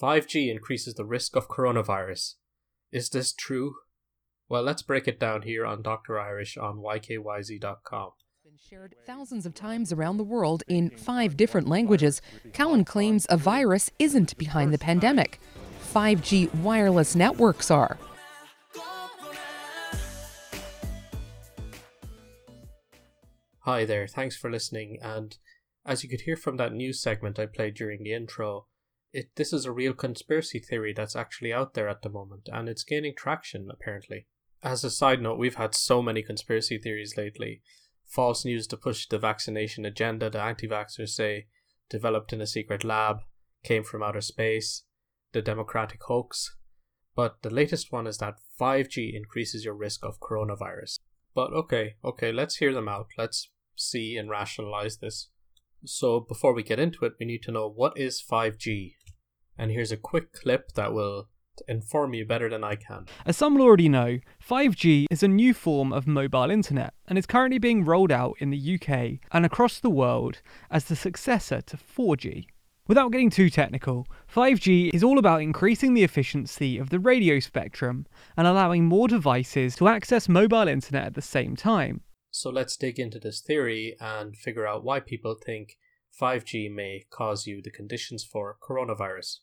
5G increases the risk of coronavirus. Is this true? Well, let's break it down here on Dr. Irish on ykyz.com. Been shared thousands of times around the world in five different languages. Cowan claims a virus isn't behind the pandemic. 5G wireless networks are. Hi there, thanks for listening. And as you could hear from that news segment I played during the intro, it this is a real conspiracy theory that's actually out there at the moment, and it's gaining traction apparently. As a side note, we've had so many conspiracy theories lately. False news to push the vaccination agenda, the anti vaxxers say, developed in a secret lab, came from outer space, the democratic hoax. But the latest one is that 5G increases your risk of coronavirus. But okay, okay, let's hear them out. Let's see and rationalize this. So before we get into it, we need to know what is 5G. And here's a quick clip that will inform you better than I can. As some will already know, 5G is a new form of mobile internet and is currently being rolled out in the UK and across the world as the successor to 4G. Without getting too technical, 5G is all about increasing the efficiency of the radio spectrum and allowing more devices to access mobile internet at the same time. So let's dig into this theory and figure out why people think 5G may cause you the conditions for coronavirus.